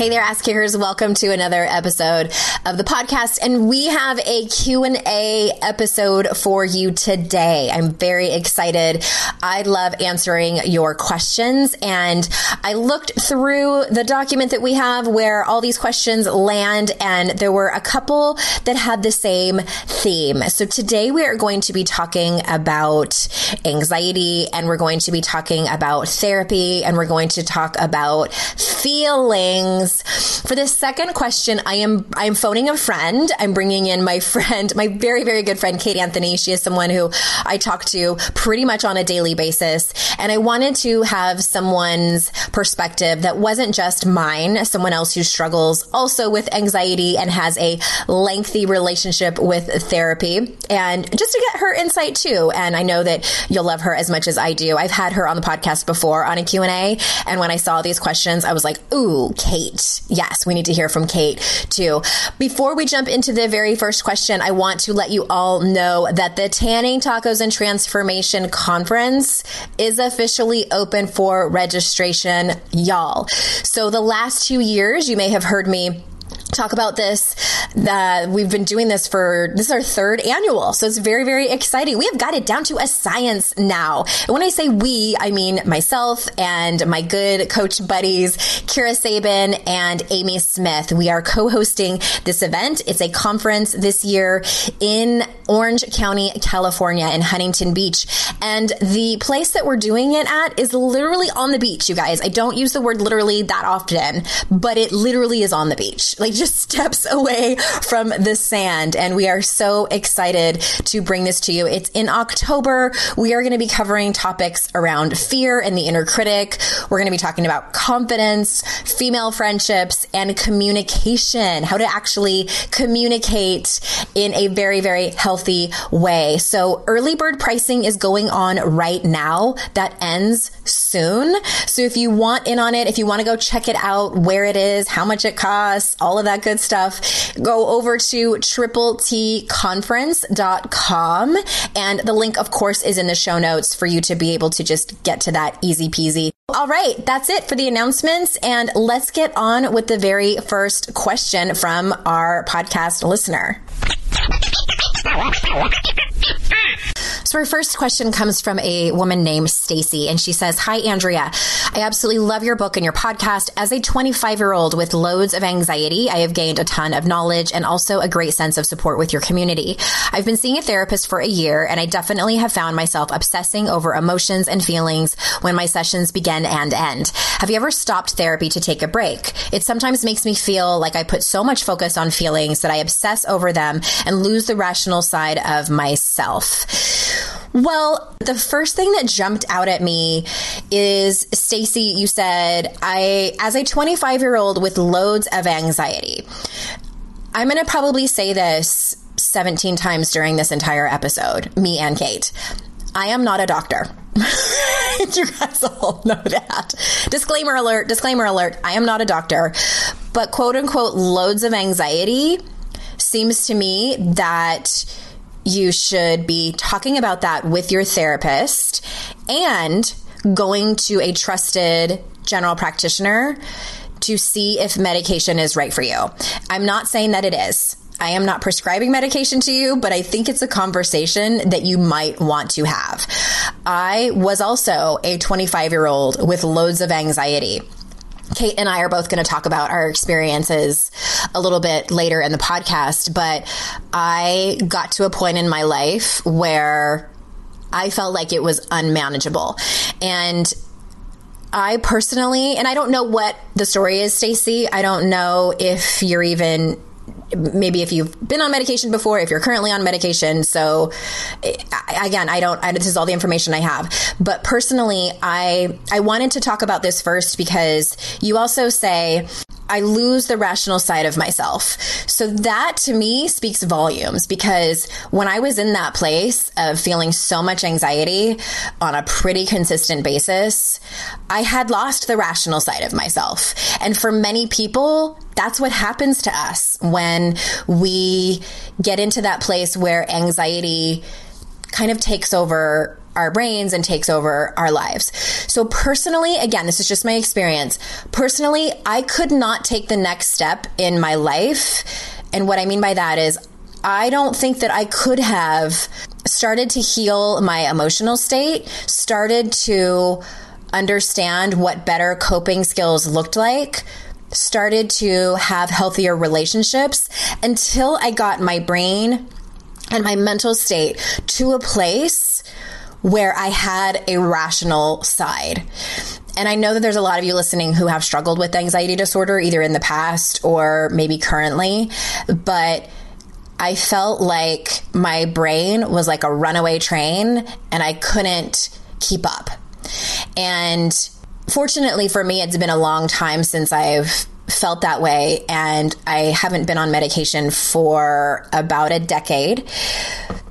Hey there, ass kickers. Welcome to another episode of the podcast. And we have a Q&A episode for you today. I'm very excited. I love answering your questions. And I looked through the document that we have where all these questions land. And there were a couple that had the same theme. So today we are going to be talking about anxiety and we're going to be talking about therapy and we're going to talk about feelings for this second question, I am I am phoning a friend. I'm bringing in my friend, my very very good friend Kate Anthony. She is someone who I talk to pretty much on a daily basis, and I wanted to have someone's perspective that wasn't just mine, someone else who struggles also with anxiety and has a lengthy relationship with therapy, and just to get her insight too. And I know that you'll love her as much as I do. I've had her on the podcast before on a Q&A, and when I saw these questions, I was like, "Ooh, Kate, Yes, we need to hear from Kate too. Before we jump into the very first question, I want to let you all know that the Tanning Tacos and Transformation Conference is officially open for registration, y'all. So the last two years, you may have heard me talk about this. Uh, we've been doing this for this is our third annual, so it's very very exciting. We have got it down to a science now. And when I say we, I mean myself and my good coach buddies, Kira Sabin and Amy Smith. We are co-hosting this event. It's a conference this year in Orange County, California, in Huntington Beach, and the place that we're doing it at is literally on the beach. You guys, I don't use the word literally that often, but it literally is on the beach. Like just steps away from the sand. And we are so excited to bring this to you. It's in October. We are going to be covering topics around fear and the inner critic. We're going to be talking about confidence, female friendships, and communication, how to actually communicate in a very, very healthy way. So early bird pricing is going on right now. That ends soon. So if you want in on it, if you want to go check it out, where it is, how much it costs, all of that good stuff, go over to triple T conference.com. And the link, of course, is in the show notes for you to be able to just get to that easy peasy. All right, that's it for the announcements. And let's get on with the very first question from our podcast listener. So our first question comes from a woman named Stacy and she says, "Hi Andrea. I absolutely love your book and your podcast. As a 25-year-old with loads of anxiety, I have gained a ton of knowledge and also a great sense of support with your community. I've been seeing a therapist for a year and I definitely have found myself obsessing over emotions and feelings when my sessions begin and end. Have you ever stopped therapy to take a break? It sometimes makes me feel like I put so much focus on feelings that I obsess over them and lose the rational side of myself." Well, the first thing that jumped out at me is Stacy, you said, I as a 25-year-old with loads of anxiety. I'm going to probably say this 17 times during this entire episode, me and Kate. I am not a doctor. you guys all know that. Disclaimer alert, disclaimer alert. I am not a doctor, but quote unquote, loads of anxiety seems to me that you should be talking about that with your therapist and going to a trusted general practitioner to see if medication is right for you. I'm not saying that it is. I am not prescribing medication to you, but I think it's a conversation that you might want to have. I was also a 25 year old with loads of anxiety. Kate and I are both going to talk about our experiences a little bit later in the podcast, but I got to a point in my life where I felt like it was unmanageable. And I personally, and I don't know what the story is, Stacy. I don't know if you're even maybe if you've been on medication before, if you're currently on medication. So again, I don't, I, this is all the information I have. But personally, I, I wanted to talk about this first because you also say, I lose the rational side of myself. So that to me speaks volumes because when I was in that place of feeling so much anxiety on a pretty consistent basis, I had lost the rational side of myself. And for many people, that's what happens to us when we get into that place where anxiety kind of takes over our brains and takes over our lives. So personally, again, this is just my experience. Personally, I could not take the next step in my life. And what I mean by that is I don't think that I could have started to heal my emotional state, started to understand what better coping skills looked like, started to have healthier relationships until I got my brain and my mental state to a place where I had a rational side. And I know that there's a lot of you listening who have struggled with anxiety disorder, either in the past or maybe currently, but I felt like my brain was like a runaway train and I couldn't keep up. And fortunately for me, it's been a long time since I've felt that way and I haven't been on medication for about a decade.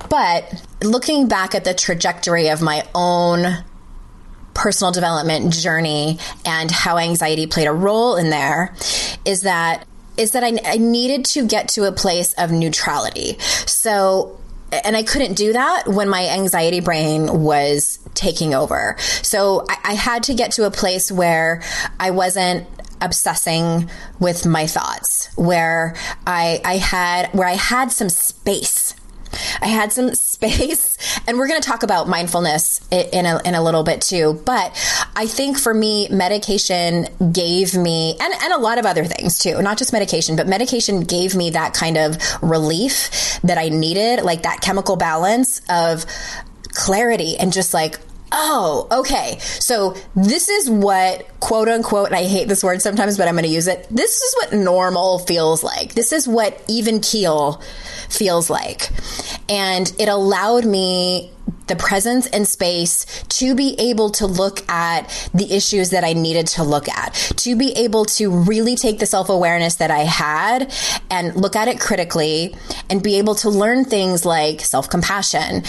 But looking back at the trajectory of my own personal development journey and how anxiety played a role in there is that is that I, I needed to get to a place of neutrality. So and I couldn't do that when my anxiety brain was taking over. So I, I, had to get to a place where I wasn't obsessing with my thoughts, where I, I had, where I had some space I had some space, and we're going to talk about mindfulness in a, in a little bit too. But I think for me, medication gave me, and, and a lot of other things too, not just medication, but medication gave me that kind of relief that I needed, like that chemical balance of clarity and just like, Oh, okay. So this is what quote unquote, and I hate this word sometimes, but I'm going to use it. This is what normal feels like. This is what even keel feels like. And it allowed me the presence and space to be able to look at the issues that I needed to look at, to be able to really take the self awareness that I had and look at it critically and be able to learn things like self compassion,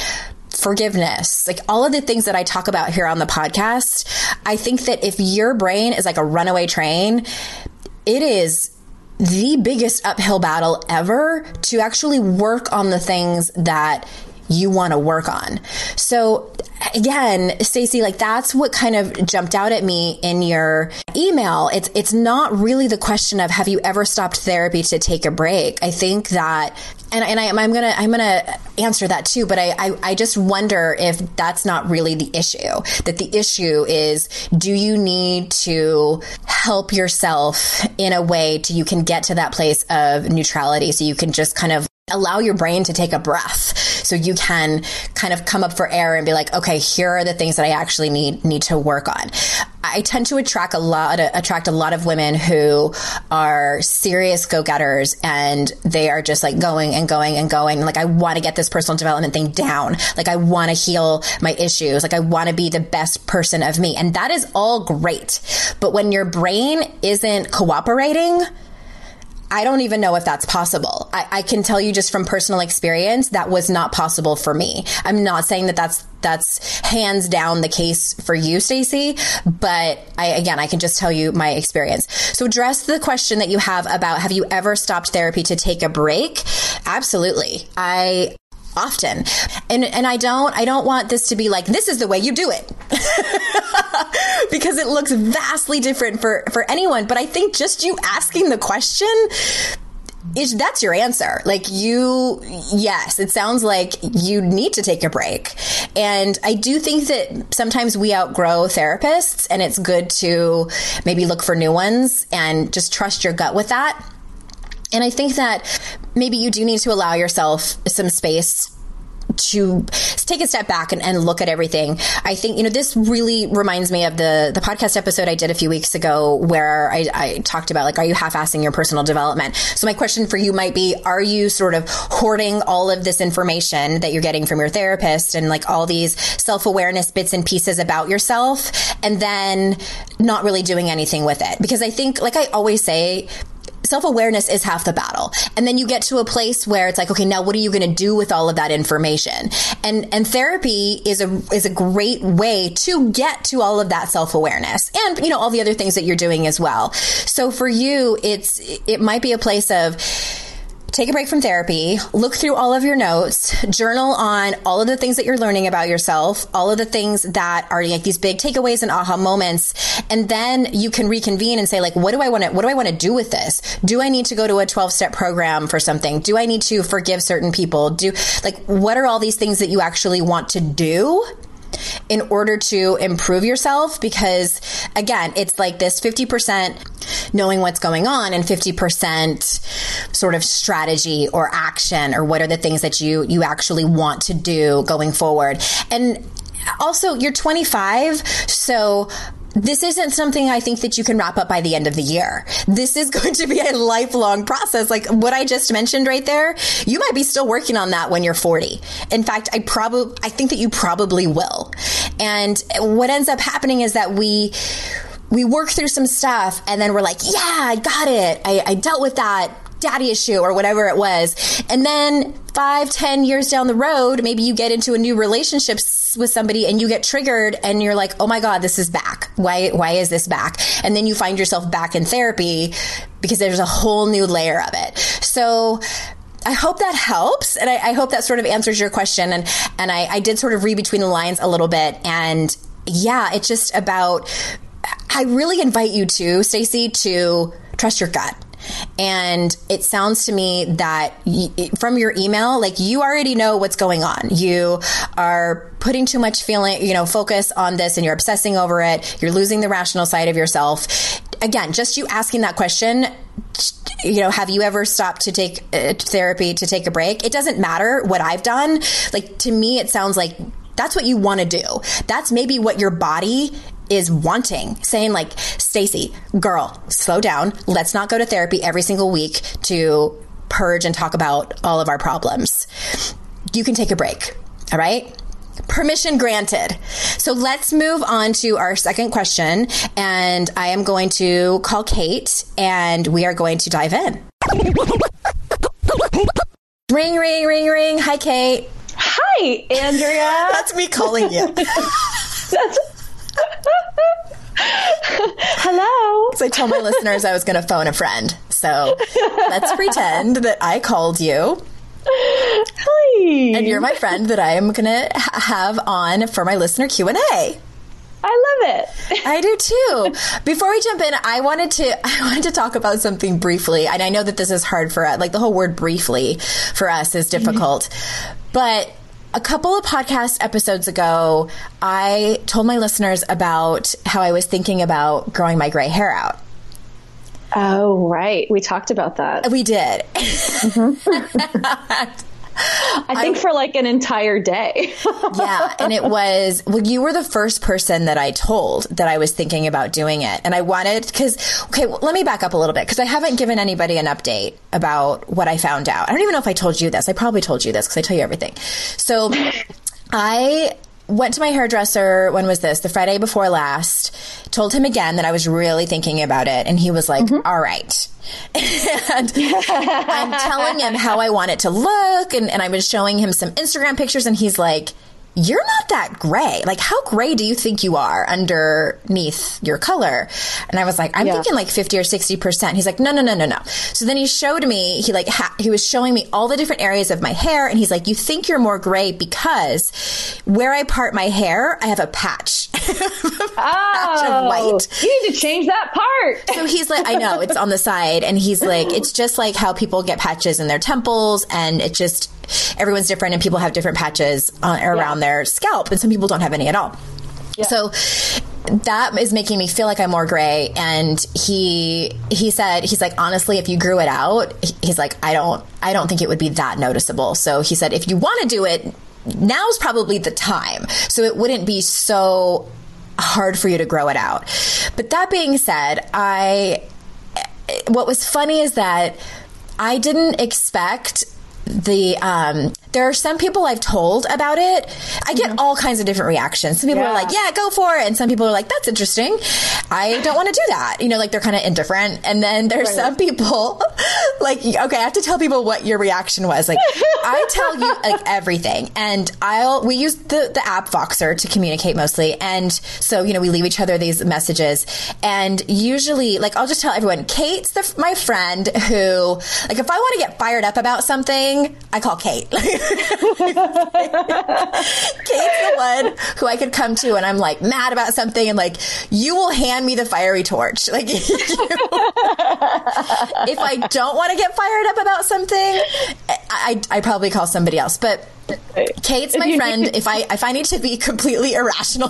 forgiveness, like all of the things that I talk about here on the podcast. I think that if your brain is like a runaway train, it is the biggest uphill battle ever to actually work on the things that you want to work on. So again, Stacy, like that's what kind of jumped out at me in your email. It's it's not really the question of have you ever stopped therapy to take a break. I think that and, and I, am gonna I'm gonna answer that too, but I, I I just wonder if that's not really the issue. That the issue is do you need to help yourself in a way to you can get to that place of neutrality so you can just kind of allow your brain to take a breath so you can kind of come up for air and be like okay here are the things that i actually need need to work on. I tend to attract a lot attract a lot of women who are serious go-getters and they are just like going and going and going. Like i want to get this personal development thing down. Like i want to heal my issues. Like i want to be the best person of me. And that is all great. But when your brain isn't cooperating I don't even know if that's possible. I, I, can tell you just from personal experience that was not possible for me. I'm not saying that that's that's hands down the case for you, Stacy. But I, again, I can just tell you my experience. So address the question that you have about have you ever stopped therapy to take a break? Absolutely. I often and and I don't I don't want this to be like this is the way you do it because it looks vastly different for for anyone but I think just you asking the question is that's your answer. Like you, yes, it sounds like you need to take a break. And I do think that sometimes we outgrow therapists and it's good to maybe look for new ones and just trust your gut with that. And I think that maybe you do need to allow yourself some space to take a step back and, and, look at everything. I think, you know, this really reminds me of the, the podcast episode I did a few weeks ago where I, I talked about like, are you half-assing your personal development? So my question for you might be, are you sort of hoarding all of this information that you're getting from your therapist and like all these self-awareness bits and pieces about yourself and then not really doing anything with it? Because I think, like I always say, self awareness is half the battle. And then you get to a place where it's like, okay, now what are you going to do with all of that information? And and therapy is a is a great way to get to all of that self awareness and you know all the other things that you're doing as well. So for you, it's it might be a place of take a break from therapy, look through all of your notes, journal on all of the things that you're learning about yourself, all of the things that are like these big takeaways and aha moments. And then you can reconvene and say, like, what do I want to, what do I want to do with this? Do I need to go to a 12 step program for something? Do I need to forgive certain people? Do, like, what are all these things that you actually want to do? In order to improve yourself because again, it's like this 50% knowing what's going on and 50% sort of strategy or action or what are the things that you you actually want to do going forward. And also you're 25, so this isn't something I think that you can wrap up by the end of the year. This is going to be a lifelong process. Like what I just mentioned right there, you might be still working on that when you're 40. In fact, I probably, I think that you probably will. And what ends up happening is that we, we work through some stuff and then we're like, yeah, I got it. I, I dealt with that daddy issue or whatever it was. And then five, ten years down the road, maybe you get into a new relationship with somebody and you get triggered and you're like, oh my God, this is back. Why, why is this back? And then you find yourself back in therapy because there's a whole new layer of it. So, I hope that helps. And I, I, hope that sort of answers your question. And, and I, I did sort of read between the lines a little bit. And yeah, it's just about, I really invite you to, Stacy, to trust your gut and it sounds to me that from your email, like you already know what's going on. You are putting too much feeling, you know, focus on this and you're obsessing over it. You're losing the rational side of yourself. Again, just you asking that question you know, have you ever stopped to take uh, therapy to take a break? It doesn't matter what I've done. Like to me, it sounds like that's what you want to do. That's maybe what your body is wanting, saying like, Stacy, girl, slow down. Let's not go to therapy every single week to purge and talk about all of our problems. You can take a break. All right. Permission granted. So let's move on to our second question. And I am going to call Kate and we are going to dive in. Ring, ring, ring, ring. Hi, Kate. Hi, Andrea. That's me calling you. That's Hello. So I told my listeners I was going to phone a friend. So let's pretend that I called you. Hi. And you're my friend that I am going to have on for my listener Q&A. I love it. I do too. Before we jump in, I wanted to I wanted to talk about something briefly. And I know that this is hard for us. Like the whole word briefly for us is difficult. But a couple of podcast episodes ago, I told my listeners about how I was thinking about growing my gray hair out. Oh, right. We talked about that. We did. Mm-hmm. I think I, for like an entire day. yeah. And it was, well, you were the first person that I told that I was thinking about doing it. And I wanted, because, okay, well, let me back up a little bit because I haven't given anybody an update about what I found out. I don't even know if I told you this. I probably told you this because I tell you everything. So I went to my hairdresser when was this the friday before last told him again that i was really thinking about it and he was like mm-hmm. All right and i'm telling him how i want it to look and, and i was showing him some instagram pictures and he's like you're not that gray. Like, how gray do you think you are underneath your color? And I was like, I'm Yeah. thinking like 50 or 60%. He's like, no, no, no, no, no. So then he showed me, he like, ha- he was showing me all the different areas of my hair. And he's like, you think you're more gray because where I part my hair, I have a patch. patch of Oh, white. You need to change that part. So he's like, I know it's on the side, and he's like, it's just like how people get patches in their temples, and it just everyone's different, and people have different patches uh, around their scalp, and some people don't have any at all. So that is making me feel like I'm more gray. And he he said he's like honestly, if you grew it out, he's like I don't I don't think it would be that noticeable. So he said if you want to do it, now's probably the time. So it wouldn't be so hard for you to grow it out. But that being said, I what was funny is that I didn't expect the um there are some people I've told about it. I get all kinds of different reactions. Some people are like, "Yeah, go for it," and some people are like, "That's interesting." I don't want to do that. You know, like they're kind of indifferent. And then there's some people like, okay, I have to tell people what your reaction was. Like, I tell you like everything, and I'll we use the the app Voxer to communicate mostly, and so you know we leave each other these messages, and usually like I'll just tell everyone, Kate's the, my friend who like if I want to get fired up about something, I call Kate. Kate's the one who I could come to and I'm like mad about something and like you will hand me the fiery torch. Like if I don't want to get fired up about something, I, I, I probably call somebody else. But Kate's my friend. If I if I need to be completely irrational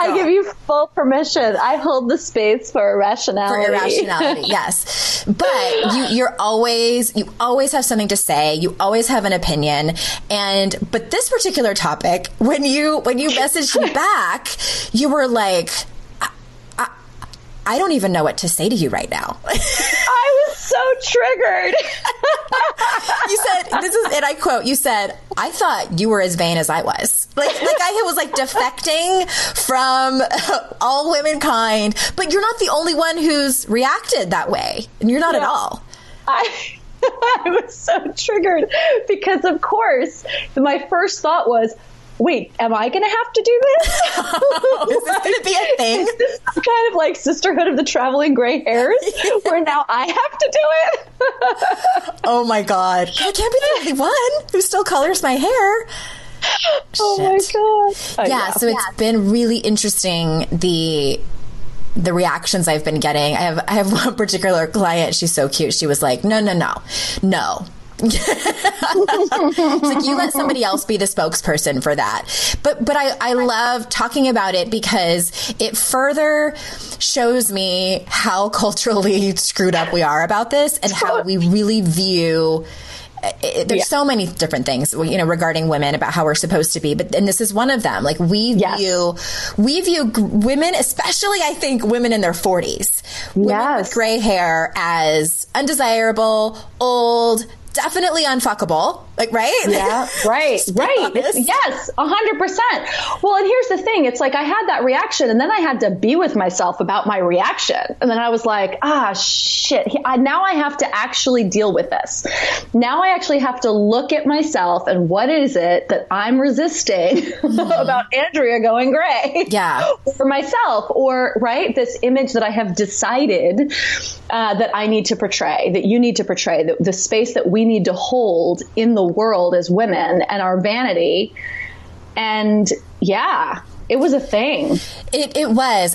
I give you full permission. I hold the space for for irrationality. irrationality yes but you you're always you always have something to say you always have an opinion and but this particular topic when you when you messaged me back you were like I don't even know what to say to you right now. I was so triggered. you said this is and I quote you said I thought you were as vain as I was. Like like I was like defecting from all womankind but you're not the only one who's reacted that way and you're not at all. I, I was so triggered because, of course, my first thought was, wait, am I going to have to do this? is this going to be a thing Is this kind of like sisterhood of the traveling gray hairs where now I have to do it? Oh my god. I can't be the only one who still colors my hair. oh my god. I Yeah, know. so it's been really interesting the the reactions I've been getting. I have I have one particular client, she's so cute. She was like, "No, no, no. No." It's like you let somebody else be the spokesperson for that. But but I, I love talking about it because it further shows me how culturally screwed up we are about this and how we really view it, there's Yeah. so many different things you know regarding women about how we're supposed to be but and this is one of them like we Yes. view we view g- women especially i think women in their 40s women Yes. with gray hair as undesirable old definitely unfuckable like right Yeah, right, right. honest. Yes, a hundred percent. Well, and here's the thing: it's like I had that reaction, and then I had to be with myself about my reaction, and then I was like, ah, shit. I, now I have to actually deal with this. Now I actually have to look at myself and what is it that I'm resisting about Andrea going gray? Yeah. for myself, or right, this image that I have decided uh, that I need to portray, that you need to portray, the, the space that we need to hold in the world as women and our vanity. And yeah, it was a thing. it, it was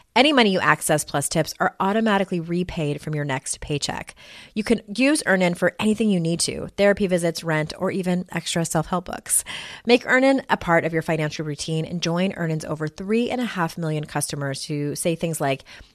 Any money you access plus tips are automatically repaid from your next paycheck. You can use Earnin for anything you need to therapy visits, rent, or even extra self help books. Make Earnin a part of your financial routine and join Earnin's over three and a half million customers who say things like,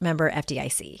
member FDIC.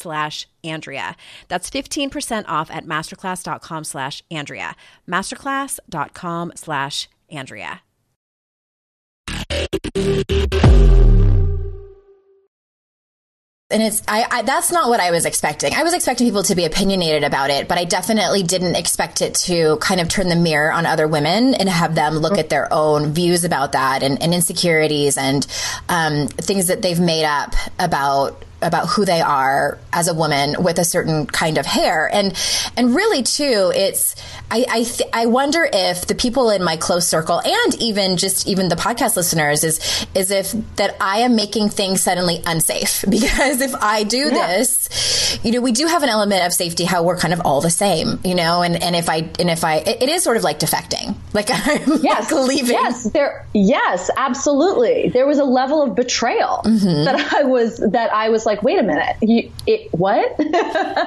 slash Andrea. That's 15% off at masterclass.com slash Andrea. Masterclass.com slash Andrea. and it's I, I, that's not what I was expecting. I was expecting people to be opinionated about it, but I definitely didn't expect it to kind of turn the mirror on other women and have them look at their own views about that and, and insecurities and um, things that they've made up about about who they are as a woman with a certain kind of hair. And and really too it's i I, th- I wonder if the people in my close circle and even just even the podcast listeners is is if that i am making things suddenly unsafe. Because if i do yeah. this you know we do have an element of safety how we're kind of all the same you know and and if i and if i it, it is sort of like defecting like i'm yes like leaving yes there yes absolutely there was a level of betrayal mm-hmm. that i was that i was like, wait a minute, you, it, what?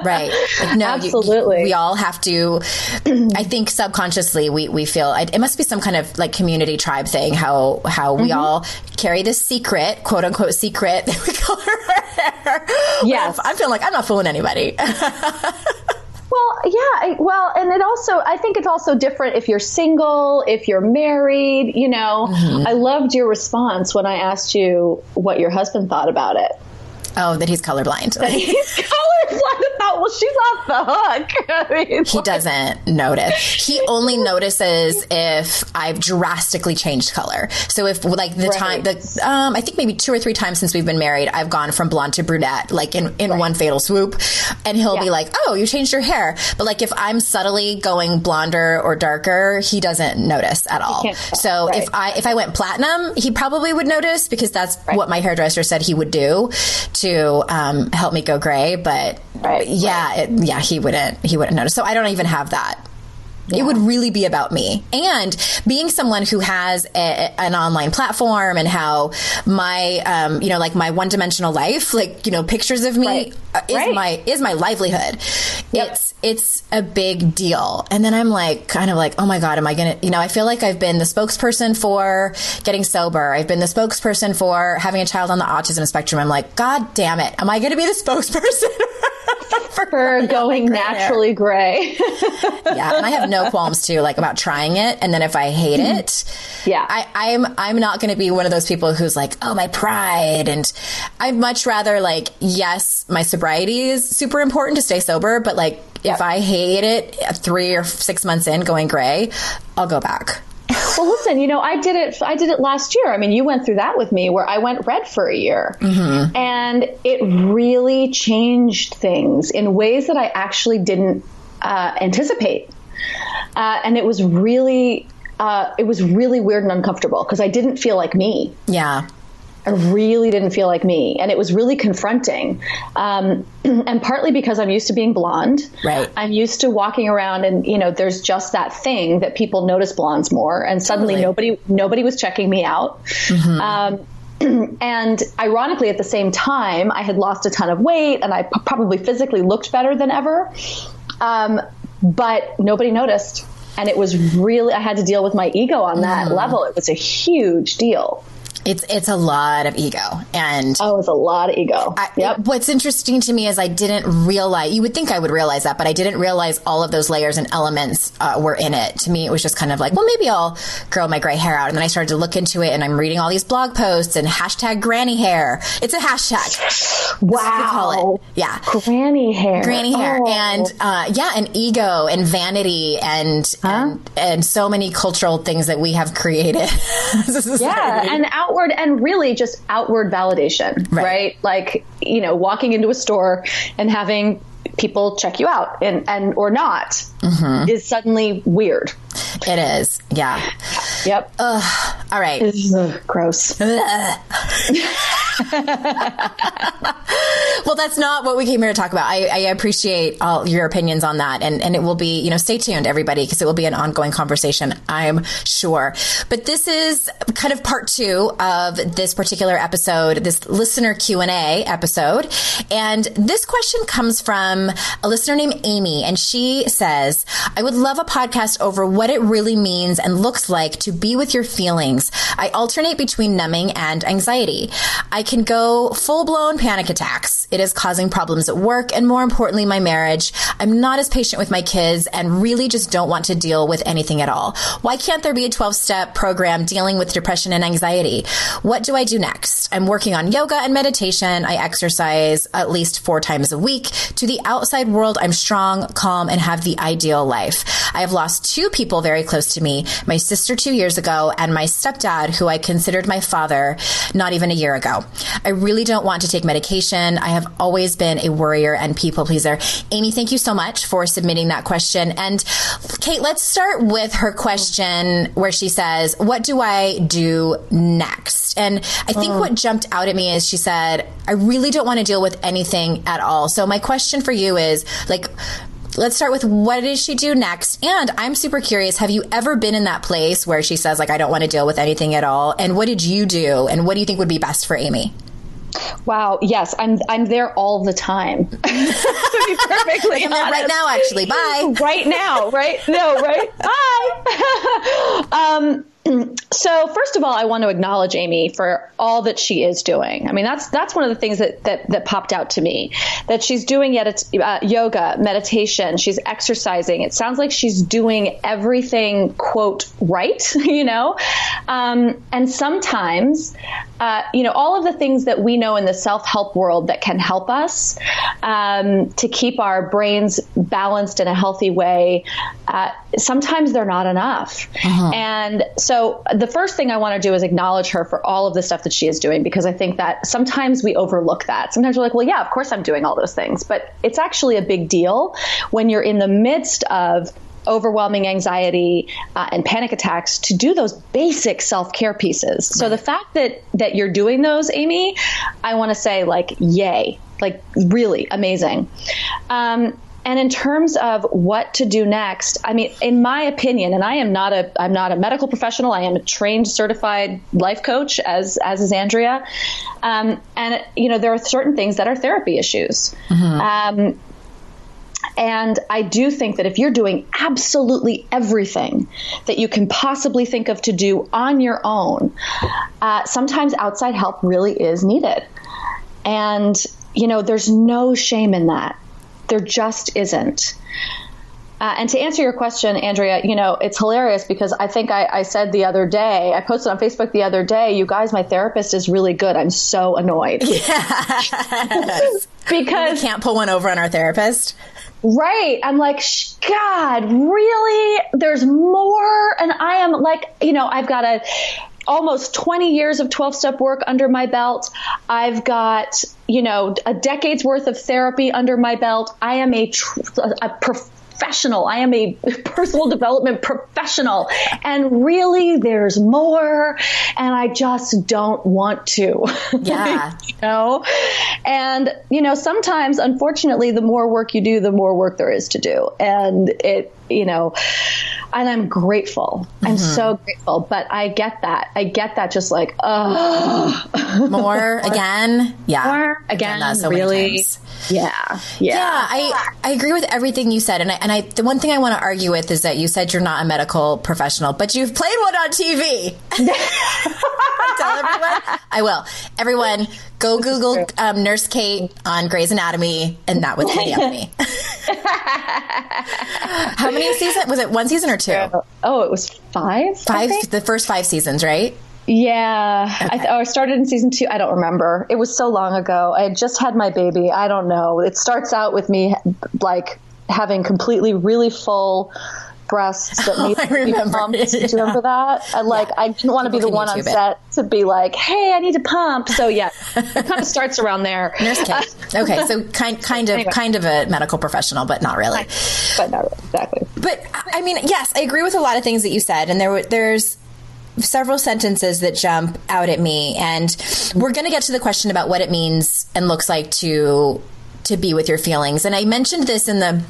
right. Like, no, absolutely. You, we all have to, I think subconsciously we, we feel, it must be some kind of like community tribe thing, how, how we mm-hmm. all carry this secret, quote unquote secret that we call her. Yes. I'm feeling like I'm not fooling anybody. Well, yeah. Well, and it also, I think it's also different if you're single, if you're married. You know, mm-hmm. I loved your response when I asked you what your husband thought about it. Oh, that he's colorblind. That he's colorblind. Well, she's off the hook. I mean, he doesn't notice. He only notices if I've drastically changed color. So if like the right. time, the um, I think maybe two or three times since we've been married, I've gone from blonde to brunette, like in in right. one fatal swoop, and he'll yeah. be like, "Oh, you changed your hair." But like if I'm subtly going blonder or darker, he doesn't notice at all. So right. if I if I went platinum, he probably would notice because that's what my hairdresser said he would do to um, help me go gray. But right, yeah. It, yeah, he wouldn't he wouldn't notice. So I don't even have that. Yeah. It would really be about me. And being someone who has a, an online platform and how my, um, you know, like my one dimensional life, like, you know, pictures of me right. Uh, is right. my, is my livelihood. Yep. It's, it's a big deal. And then I'm like, kind of like, oh my God, am I going to, you know, I feel like I've been the spokesperson for getting sober. I've been the spokesperson for having a child on the autism spectrum. I'm like, God damn it. Am I going to be the spokesperson for, for going naturally hair? gray? yeah. And I have no qualms too, like about trying it. And then if I hate mm-hmm. it, yeah, I, I'm, I'm not going to be one of those people who's like, oh, my pride. And I'd much rather like, yes, my sobriety is super important to stay sober, but like, yep. if I hate it three or six months in going gray, I'll go back. Well, listen, you know, I did it. I did it last year. I mean, you went through that with me, where I went red for a year, mm-hmm. and it really changed things in ways that I actually didn't uh, anticipate uh, and it was really uh, it was really weird and uncomfortable because I didn't feel like me. Yeah. I really didn't feel like me. And it was really confronting. Um, and partly because I'm used to being blonde. Right. I'm used to walking around and, you know, there's just that thing that people notice blondes more. And suddenly Totally. nobody, nobody was checking me out. Um, and ironically, at the same time, I had lost a ton of weight and I p- probably physically looked better than ever. Um, but nobody noticed. And it was really, I had to deal with my ego on that level. It was a huge deal. It's it's a lot of ego, and Oh, it's a lot of ego. I, yep. what's interesting to me is I didn't realize. You would think I would realize that, but I didn't realize all of those layers and elements uh, were in it. To me, it was just kind of like, well, maybe I'll grow my gray hair out, and then I started to look into it, and I'm reading all these blog posts and hashtag granny hair. It's a hashtag. wow. call it. Yeah. Granny hair. granny hair Oh. and uh, yeah and ego and vanity and, and and so many cultural things that we have created as a society. yeah, and outward and really just outward validation, Right. right. Like, you know, walking into a store and having people check you out and, and or not Mm-hmm. is suddenly weird. it is yeah Yep. all right Ugh, gross. well that's not what we came here to talk about i, I appreciate all your opinions on that and, and it will be you know stay tuned everybody because it will be an ongoing conversation i'm sure but this is kind of part two of this particular episode this listener q&a episode and this question comes from a listener named amy and she says i would love a podcast over what it really means and looks like to be with your feelings. I alternate between numbing and anxiety. I can go full-blown panic attacks. It is causing problems at work and more importantly my marriage. I'm not as patient with my kids and really just don't want to deal with anything at all. Why can't there be a 12-step program dealing with depression and anxiety? What do i do next? I'm working on yoga and meditation. I exercise at least four times a week. To the outside world i'm strong calm and have the ideal life. I have lost two people very close to me my sister two years ago and my stepdad who i considered my father not even a year ago. I really don't want to take medication. I have always been a worrier and people pleaser. Amy thank you so much for submitting that question. And kate let's start with her question where she says what do i do next? And i think oh. what jumped out at me is she said i really don't want to deal with anything at all. So my question for you is like let's start with what does she do next and i'm super curious have you ever been in that place where she says like i don't want to deal with anything at all and what did you do and what do you think would be best for amy Wow. Yes, I'm I'm there all the time. to be perfectly there right now actually bye right now, right? No, right? Hi. um, so first of all, I want to acknowledge Amy for all that she is doing. I mean, that's that's one of the things that that, that popped out to me that she's doing yet uh, yoga, meditation, she's exercising. It sounds like she's doing everything quote right, you know. Um, and sometimes, uh, you know, all of the things that we know in the self help world that can help us um, to keep our brains balanced in a healthy way. Uh, sometimes they're not enough. And so the first thing I want to do is acknowledge her for all of the stuff that she is doing because I think that sometimes we overlook that. Sometimes we're like, well, yeah, of course I'm doing all those things. But it's actually a big deal when you're in the midst of overwhelming anxiety uh, and panic attacks to do those basic self-care pieces. So the fact that that you're doing those, Amy, I want to say like yay. Like really amazing. Um, and in terms of what to do next, I mean, in my opinion, and I am not a I'm not a medical professional. I am a trained, certified life coach, as as is Andrea. Um, and you know, there are certain things that are therapy issues. Um, and I do think that if you're doing absolutely everything that you can possibly think of to do on your own, uh, sometimes outside help really is needed. And, you know, there's no shame in that. There just isn't. Uh, and to answer your question, Andrea, you know, it's hilarious because I think I, I said the other day, I posted on Facebook the other day, you guys, my therapist is really good. I'm so annoyed. because we can't pull one over on our therapist Right. I'm like, "Sh- God, really? There's more. And I am like, you know, I've got a almost 20 years of 12 step work under my belt. I've got, you know, a decade's worth of therapy under my belt. I am a, tr- a prof- professional. I am a personal development professional. And really, there's more. And I just don't want to. Yeah. you know? And, you know, sometimes, unfortunately, the more work you do, the more work there is to do. And it, you know, and I'm grateful. I'm Mm-hmm. so grateful. But I get that. I get that just like, oh, More again. Yeah. More again, many really. Yeah, yeah. Yeah, I, I agree with everything you said. And I, and I, the one thing I want to argue with is that you said you're not a medical professional, but you've played one on TV. Tell everyone. I will. Everyone, go Google um, Nurse Kate on Grey's Anatomy, and that was Anthony. How many seasons? Was it one season or two? Oh, it was five. Five, the first five seasons, right? Yeah, I, th- oh, I started in season two. I don't remember. It was so long ago. I had just had my baby. I don't know. It starts out with me like having completely really full breasts that need I to be pumped. Do you remember that? I like. I didn't want to be the one on YouTube it. set to be like, "Hey, I need to pump." So yeah, it kind of starts around there. Nurse Kate. Okay, so kind, kind of, Anyway. kind of a medical professional, but not really. but not really, exactly. But I mean, yes, I agree with a lot of things that you said, and there there's several sentences that jump out at me, and we're going to get to the question about what it means and looks like to to be with your feelings. And I mentioned this in the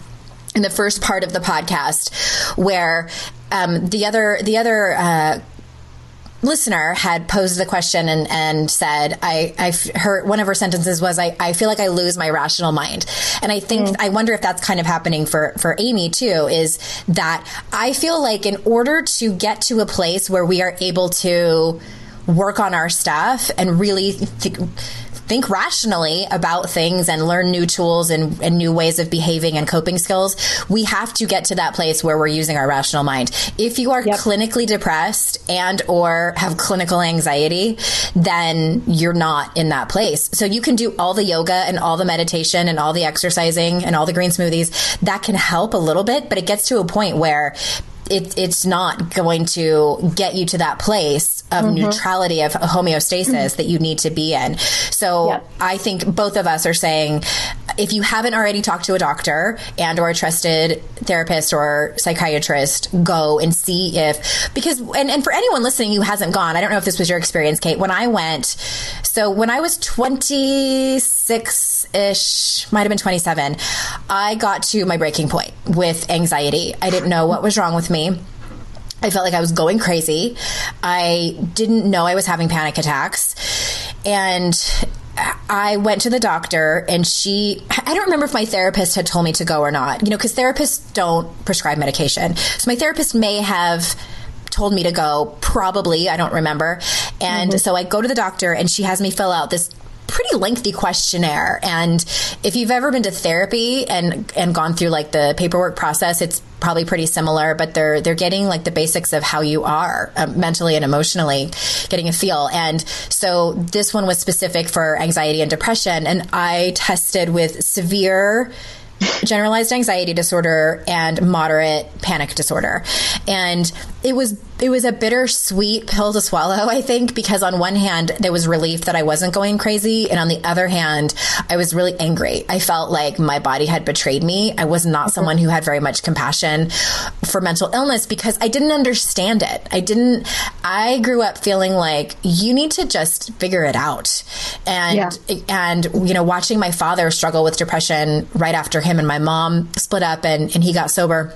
in the first part of the podcast, where um, the other the other. Uh, listener had posed the question and, and said, I, I her, one of her sentences was, I, I feel like I lose my rational mind. And I think, mm. I wonder if that's kind of happening for, for Amy too, is that I feel like in order to get to a place where we are able to work on our stuff and really th- think rationally about things and learn new tools and, and new ways of behaving and coping skills, we have to get to that place where we're using our rational mind. If you are Yep. clinically depressed and or have clinical anxiety, then you're not in that place. So you can do all the yoga and all the meditation and all the exercising and all the green smoothies. That can help a little bit, but it gets to a point where it, it's not going to get you to that place of mm-hmm. neutrality of homeostasis mm-hmm. that you need to be in. So Yep. I think both of us are saying if you haven't already talked to a doctor and or a trusted therapist or psychiatrist, go and see if because and, and for anyone listening who hasn't gone, I don't know if this was your experience, Kate. When I went, so when I was 26 ish, might have been 27, I got to my breaking point with anxiety. I didn't know what was wrong with me. I felt like I was going crazy. I didn't know I was having panic attacks. And I went to the doctor and she, I don't remember if my therapist had told me to go or not, you know, because therapists don't prescribe medication. So my therapist may have told me to go, probably, I don't remember. And mm-hmm. so I go to the doctor and she has me fill out this pretty lengthy questionnaire and if you've ever been to therapy and and gone through like the paperwork process it's probably pretty similar but they're they're getting like the basics of how you are um, mentally and emotionally getting a feel and so this one was specific for anxiety and depression and I tested with severe generalized anxiety disorder and moderate panic disorder. And it was it was a bittersweet pill to swallow, I think, because on one hand there was relief that I wasn't going crazy, and on the other hand, I was really angry. I felt like my body had betrayed me. I was not someone who had very much compassion for mental illness because I didn't understand it. I didn't I grew up feeling like you need to just figure it out. And Yeah. and you know watching my father struggle with depression right after him and my mom split up and, and he got sober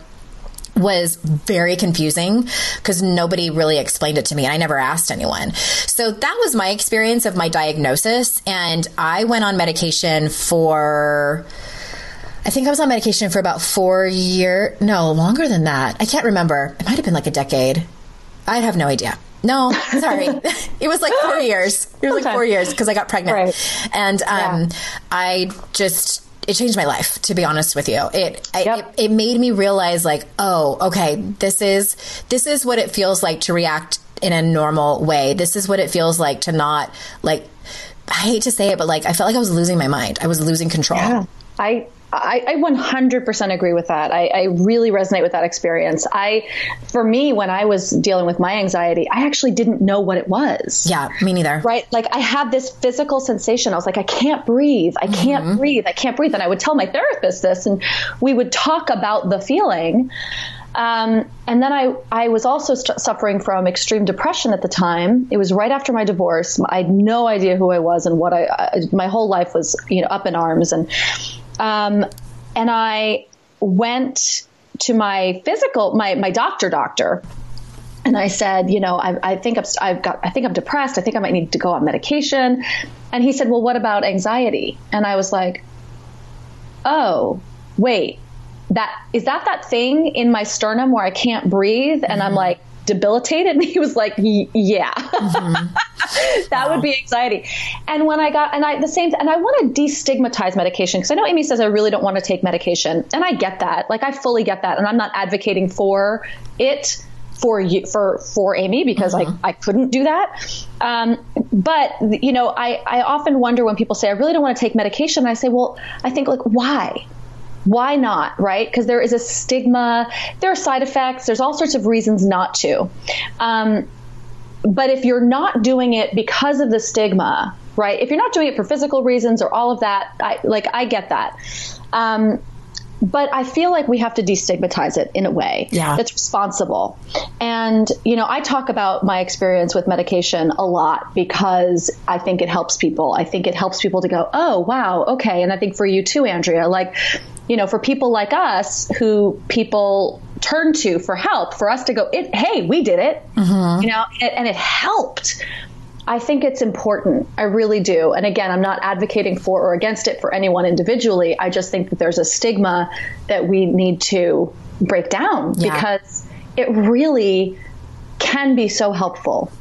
was very confusing because nobody really explained it to me and I never asked anyone. So that was my experience of my diagnosis and I went on medication for I think I was on medication for about 4 year no, longer than that. I can't remember. It might have been like a decade. I have no idea. No, sorry. it was like four years. It was like four years because I got pregnant. Right. And um, Yeah. I just, it changed my life, to be honest with you. It, I, Yep. it, it made me realize like, oh, okay, this is, this is what it feels like to react in a normal way. This is what it feels like to not like, I hate to say it, but like, I felt like I was losing my mind. I was losing control. Yeah. I I, I 100% agree with that. I, I, really resonate with that experience. I, for me, when I was dealing with my anxiety, I actually didn't know what it was. Yeah, me neither. Right? Like I had this physical sensation. I was like, I can't breathe. I can't mm-hmm. breathe. I can't breathe. And I would tell my therapist this, and we would talk about the feeling. Um, and then I, I was also st- suffering from extreme depression at the time. It was right after my divorce. I had no idea who I was and what I, I my whole life was, you know, up in arms. And um, and I went to my physical, my, my doctor doctor, and I said, you know, I, I think I'm, I've got, I think I'm depressed. I think I might need to go on medication. And he said, well, what about anxiety? And I was like, oh, wait, that is that that thing in my sternum where I can't breathe? And mm-hmm. I'm like, debilitated? And he was like, yeah, mm-hmm. that wow. would be anxiety. And when I got, and I, the same, and I want to destigmatize medication because I know Amy says I really don't want to take medication. And I get that. Like, I fully get that. And I'm not advocating for it for you for for Amy because mm-hmm. I, I couldn't do that. Um, but you know, I, I often wonder when people say I really don't want to take medication. And I say, well, I think like why? why not, right? Because there is a stigma, there are side effects, there's all sorts of reasons not to. Um, but if you're not doing it because of the stigma, right? If you're not doing it for physical reasons or all of that, I, like I get that. Um, but I feel like we have to destigmatize it in a way yeah. that's responsible. And, you know, I talk about my experience with medication a lot because I think it helps people. I think it helps people to go, oh, wow, okay. And I think for you too, Andrea, like, you know, for people like us who people turn to for help, for us to go, it, hey, we did it, mm-hmm. you know, and, and it helped. I think it's important. I really do. And again, I'm not advocating for or against it for anyone individually. I just think that there's a stigma that we need to break down yeah. because it really can be so helpful.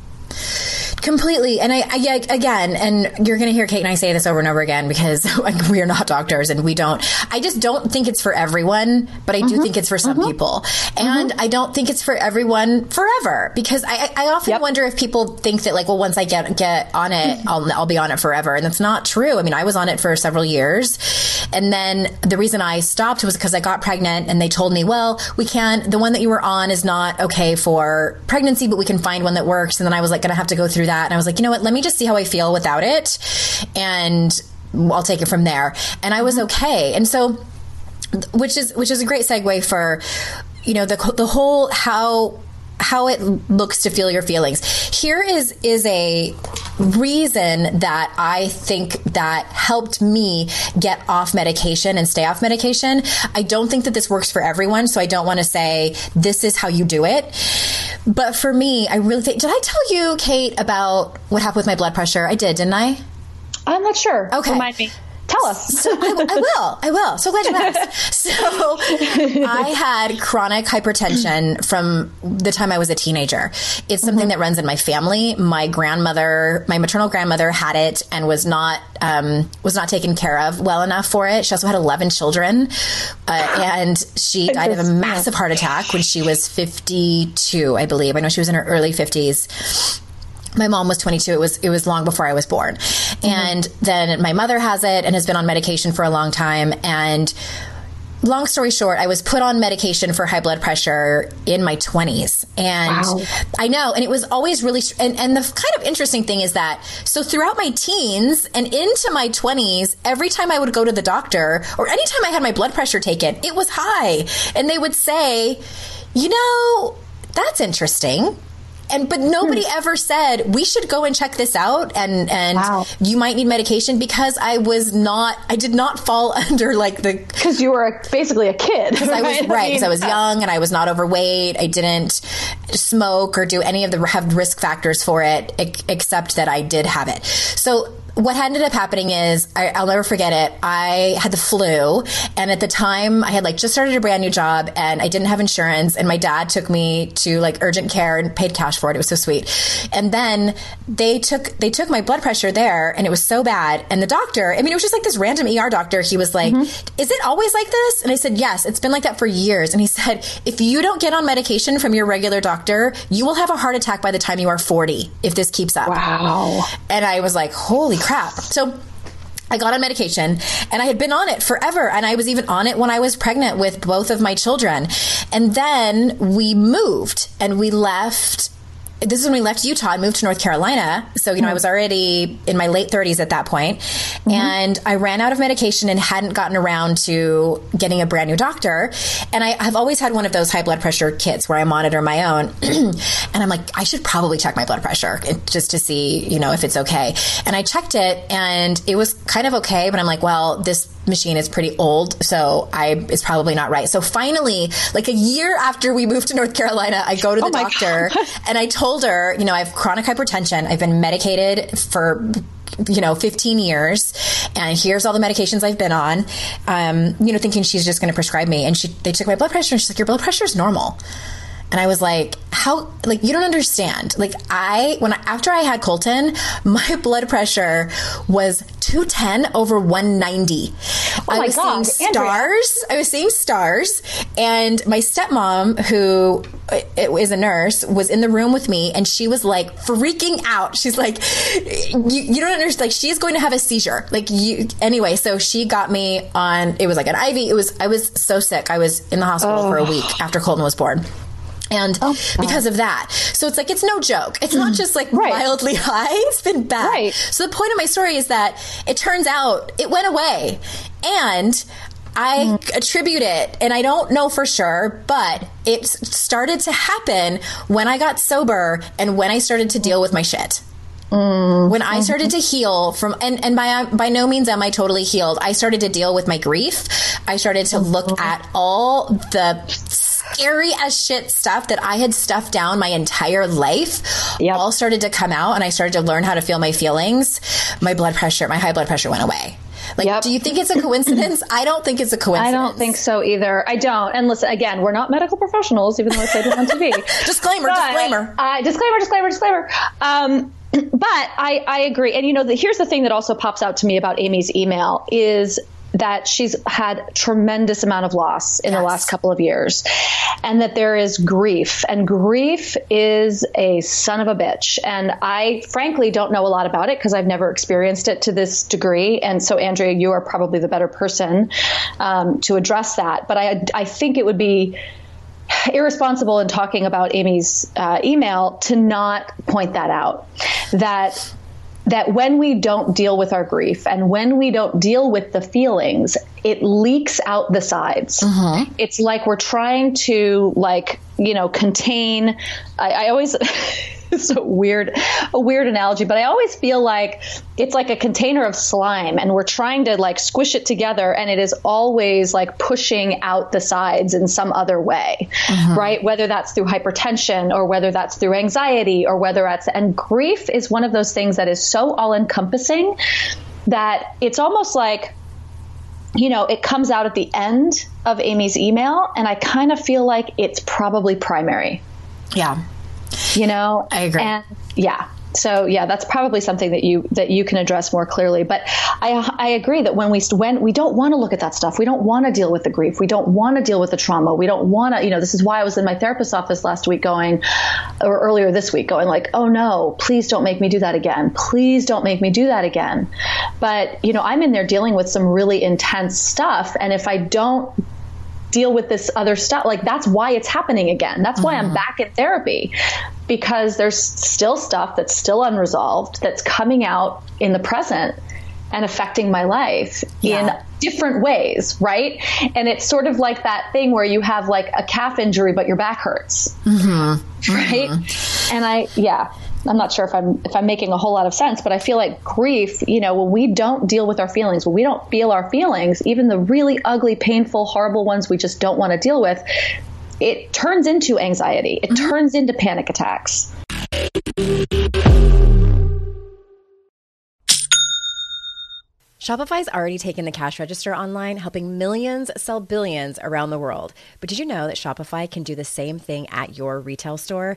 Completely. And I, I again, and you're going to hear Kate and I say this over and over again because like, we are not doctors and we don't, I just don't think it's for everyone, but I do mm-hmm. think it's for some mm-hmm. people. And mm-hmm. I don't think it's for everyone forever because I, I often yep. wonder if people think that like, well, once I get, get on it, I'll, I'll be on it forever. And that's not true. I mean, I was on it for several years. And then the reason I stopped was because I got pregnant and they told me, well, we can't, the one that you were on is not okay for pregnancy, but we can find one that works. And then I was like, going to have to go through that that. And I was like, you know what? Let me just see how I feel without it. And I'll take it from there. And I was mm-hmm. okay. And so, which is, which is a great segue for, you know, the, the whole how how it looks to feel your feelings. Here is is a reason that I think that helped me get off medication and stay off medication. I don't think that this works for everyone, so I don't want to say this is how you do it. But for me, I really think did I tell you Kate about what happened with my blood pressure? I did, didn't I? I'm not sure. Okay. Remind me. Tell us. so I, I, will. I will. So glad you asked. So I had chronic hypertension from the time I was a teenager. It's something mm-hmm. that runs in my family. My grandmother, my maternal grandmother, had it and was not um, was not taken care of well enough for it. She also had eleven children, uh, and she died of a massive heart attack when she was fifty two, I believe. I know she was in her early fifties my mom was 22 it was it was long before i was born mm-hmm. and then my mother has it and has been on medication for a long time and long story short, I was put on medication for high blood pressure in my 20s. And wow. I know, and it was always really, and, and the kind of interesting thing is that, so throughout my teens and into my 20s, every time I would go to the doctor or anytime I had my blood pressure taken, it was high. And they would say, you know, that's interesting and but nobody hmm. ever said we should go and check this out and and wow. you might need medication because I was not I did not fall under like the because you were a, basically a kid because right? I was right because I, was young and I was not overweight I didn't smoke or do any of the have risk factors for it except that I did have it so what ended up happening is I, will never forget it. I had the flu, and at the time, I had like just started a brand new job, and I didn't have insurance. And my dad took me to like urgent care and paid cash for it. It was so sweet. And then they took they took my blood pressure there, and it was so bad. And the doctor, I mean, it was just like this random ER doctor. He was like, mm-hmm. "Is it always like this?" And I said, "Yes, it's been like that for years." And he said, "If you don't get on medication from your regular doctor, you will have a heart attack by the time you are 40 if this keeps up." Wow. And I was like, "Holy." Crap. So I got on medication and I had been on it forever. And I was even on it when I was pregnant with both of my children. And then we moved and we left this is when we left Utah and moved to North Carolina. So, you know, mm. I was already in my late 30s at that point. Mm-hmm. And I ran out of medication and hadn't gotten around to getting a brand new doctor. And I, have always had one of those high blood pressure kits where I monitor my own. and I'm like, I should probably check my blood pressure just to see, you know, if it's okay. And I checked it and it was kind of okay. But I'm like, well, this machine is pretty old, so I it's probably not right. So finally, like a year after we moved to North Carolina, I go to the oh doctor and I told her, you know, I have chronic hypertension. I've been medicated for you know 15 years and here's all the medications i've been on um, you know thinking she's just going to prescribe me and she they took my blood pressure and she's like your blood pressure is normal and I was like, how, like, you don't understand. Like, I, when, I, after I had Colton, my blood pressure was 210 over 190. Oh I was God, seeing stars. Andrea. I was seeing stars. And my stepmom, who is a nurse, was in the room with me and she was like freaking out. She's like, you, you don't understand. Like, she's going to have a seizure. Like, you, anyway, so she got me on, it was like an IV. It was, I was so sick. I was in the hospital oh. for a week after Colton was born. And oh, because of that. So it's like, it's no joke. It's not mm. just like right. wildly high. It's been bad. Right. So the point of my story is that it turns out it went away. And I mm. attribute it, and I don't know for sure, but it started to happen when I got sober and when I started to deal with my shit. Mm. When I started to heal from, and, and by, by no means am I totally healed. I started to deal with my grief. I started to look mm-hmm. at all the scary as shit stuff that I had stuffed down my entire life yep. all started to come out and I started to learn how to feel my feelings. My blood pressure, my high blood pressure went away. Like, yep. do you think it's a coincidence? I don't think it's a coincidence. I don't think so either. I don't. And listen, again, we're not medical professionals, even though I say it on TV. disclaimer, but, disclaimer. Uh, disclaimer, disclaimer, disclaimer. Um, but I, I agree. And you know, the, here's the thing that also pops out to me about Amy's email is that she's had tremendous amount of loss in yes. the last couple of years and that there is grief and grief is a son of a bitch and i frankly don't know a lot about it because i've never experienced it to this degree and so andrea you are probably the better person um, to address that but i i think it would be irresponsible in talking about Amy's uh, email to not point that out. That that when we don't deal with our grief and when we don't deal with the feelings, it leaks out the sides. Uh-huh. It's like we're trying to like, you know, contain. I, I always it's a weird a weird analogy but i always feel like it's like a container of slime and we're trying to like squish it together and it is always like pushing out the sides in some other way mm-hmm. right whether that's through hypertension or whether that's through anxiety or whether that's and grief is one of those things that is so all encompassing that it's almost like you know, it comes out at the end of Amy's email, and I kind of feel like it's probably primary. Yeah you know? I agree. And yeah. So yeah that's probably something that you that you can address more clearly. But i i agree that when we when we don't want to look at that stuff we don't want to deal with the grief we don't want to deal with the trauma we don't want to you know this is why i was in my therapist's office last week going or earlier this week going like oh no please don't make me do that again. Please don't make me do that again. But you know i'm in there dealing with some really intense stuff and if i don't deal with this other stuff. Like that's why it's happening again. That's why mm-hmm. I'm back in therapy because there's still stuff that's still unresolved that's coming out in the present and affecting my life yeah. in different ways, right? And it's sort of like that thing where you have like a calf injury, but your back hurts, mm-hmm. right? Mm-hmm. And I, yeah. I'm not sure if I'm if I'm making a whole lot of sense, but I feel like grief, you know, when we don't deal with our feelings, when we don't feel our feelings, even the really ugly, painful, horrible ones we just don't want to deal with, it turns into anxiety. It mm-hmm. turns into panic attacks. Shopify's already taken the cash register online, helping millions sell billions around the world. But did you know that Shopify can do the same thing at your retail store?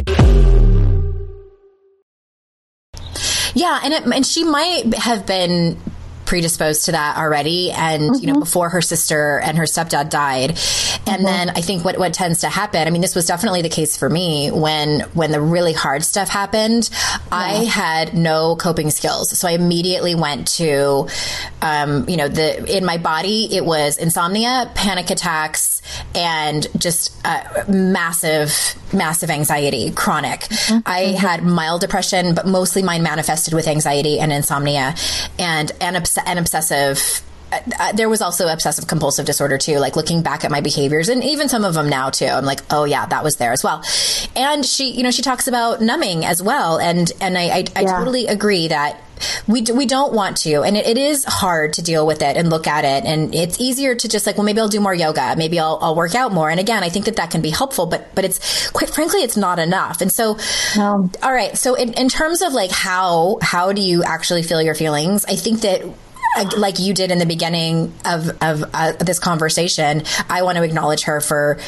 Yeah, and it, and she might have been predisposed to that already and mm-hmm. you know before her sister and her stepdad died and mm-hmm. then i think what what tends to happen i mean this was definitely the case for me when when the really hard stuff happened yeah. i had no coping skills so i immediately went to um, you know the in my body it was insomnia panic attacks and just uh, massive massive anxiety chronic mm-hmm. i had mild depression but mostly mine manifested with anxiety and insomnia and and and obsessive uh, there was also obsessive compulsive disorder too like looking back at my behaviors and even some of them now too. I'm like oh yeah that was there as well. And she you know she talks about numbing as well. And and i i, I totally agree that we, we don't want to and it, it is hard to deal with it and look at it. And it's easier to just like well maybe i'll do more yoga. Maybe i'll, I'll work out more. And again i think that that can be helpful but but it's quite frankly it's not enough. And so no. all right. So in, in terms of like how how do you actually feel your feelings? I think that like you did in the beginning of of uh, this conversation, I want to acknowledge her for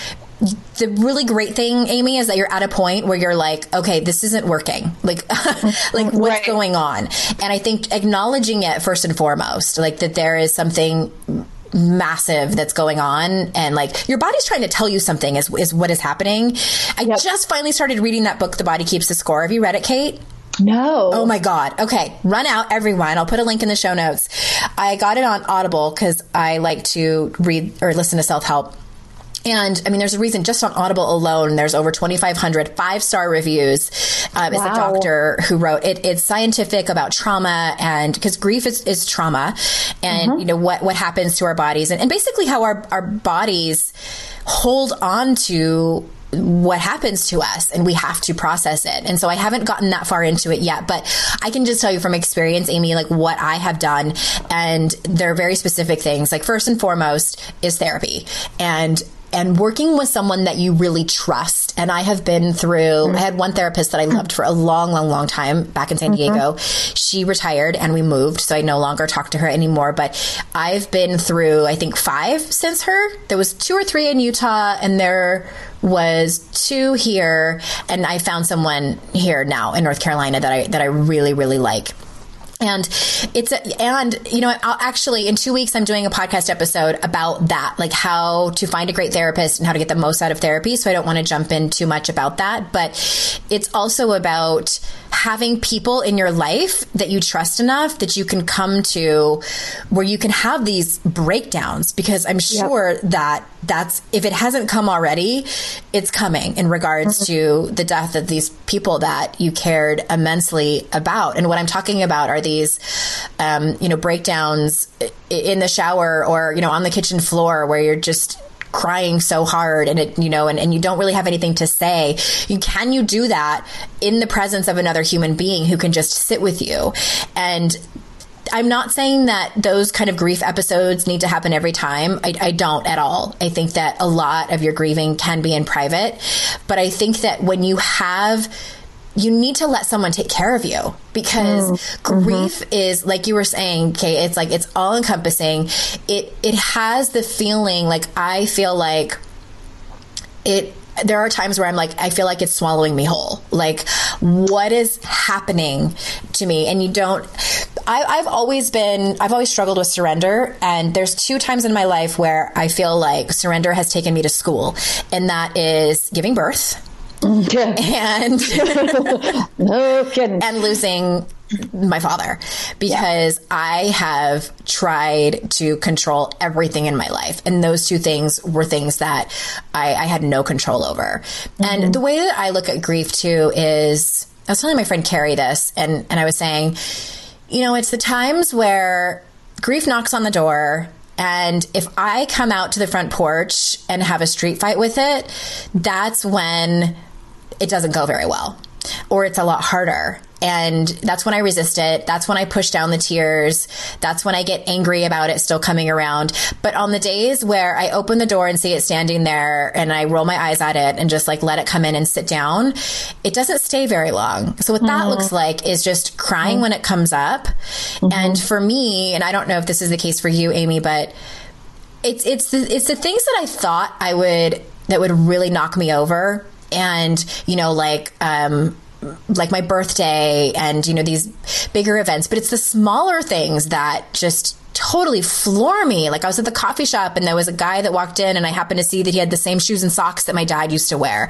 the really great thing, Amy, is that you're at a point where you're like, okay, this isn't working. Like, like what's right. going on? And I think acknowledging it first and foremost, like that there is something massive that's going on and like your body's trying to tell you something is, is what is happening. I yep. just finally started reading that book, The Body Keeps the Score. Have you read it, Kate? No. Oh my God. Okay. Run out, everyone. I'll put a link in the show notes. I got it on Audible because I like to read or listen to self help. And I mean, there's a reason just on Audible alone, there's over 2,500 five star reviews. Um, wow. It's a doctor who wrote it. It's scientific about trauma and because grief is, is trauma and, mm-hmm. you know, what, what happens to our bodies and, and basically how our, our bodies hold on to what happens to us and we have to process it. And so I haven't gotten that far into it yet, but I can just tell you from experience, Amy, like what I have done. And there are very specific things. Like first and foremost is therapy and and working with someone that you really trust. And I have been through, mm-hmm. I had one therapist that I loved for a long, long, long time back in San mm-hmm. Diego. She retired and we moved, so I no longer talk to her anymore. But I've been through, I think, five since her. There was two or three in Utah, and there was two here, and I found someone here now in North Carolina that I that I really, really like. And it's a, and you know I'll actually in two weeks I'm doing a podcast episode about that, like how to find a great therapist and how to get the most out of therapy. So I don't want to jump in too much about that, but it's also about having people in your life that you trust enough that you can come to where you can have these breakdowns because I'm sure yep. that that's if it hasn't come already, it's coming in regards mm-hmm. to the death of these people that you cared immensely about. And what I'm talking about are these, um, you know, breakdowns in the shower or you know on the kitchen floor where you're just crying so hard and it, you know, and, and you don't really have anything to say. You, can you do that in the presence of another human being who can just sit with you? And I'm not saying that those kind of grief episodes need to happen every time. I, I, don't at all. I think that a lot of your grieving can be in private. But I think that when you have, you need to let someone take care of you because mm-hmm. grief is like you were saying, okay, it's like it's all encompassing. It it has the feeling like I feel like it there are times where I'm like, I feel like it's swallowing me whole. Like, what is happening to me? And you don't, I, have always been, I've always struggled with surrender. And there's two times in my life where I feel like surrender has taken me to school, and that is giving birth. and no kidding. and losing my father because yeah. I have tried to control everything in my life. And those two things were things that I, I had no control over. Mm-hmm. And the way that I look at grief too is I was telling my friend Carrie this, and, and I was saying, you know, it's the times where grief knocks on the door. And if I come out to the front porch and have a street fight with it, that's when it doesn't go very well or it's a lot harder. And that's when I resist it. That's when I push down the tears. That's when I get angry about it still coming around. But on the days where I open the door and see it standing there and I roll my eyes at it and just like let it come in and sit down, it doesn't stay very long. So what mm-hmm. that looks like is just crying mm-hmm. when it comes up. Mm-hmm. And for me, and I don't know if this is the case for you, Amy, but it's, it's, the, it's the things that I thought I would, that would really knock me over and you know like um like my birthday and you know these bigger events. But it's the smaller things that just totally floor me. Like I was at the coffee shop and there was a guy that walked in and I happened to see that he had the same shoes and socks that my dad used to wear.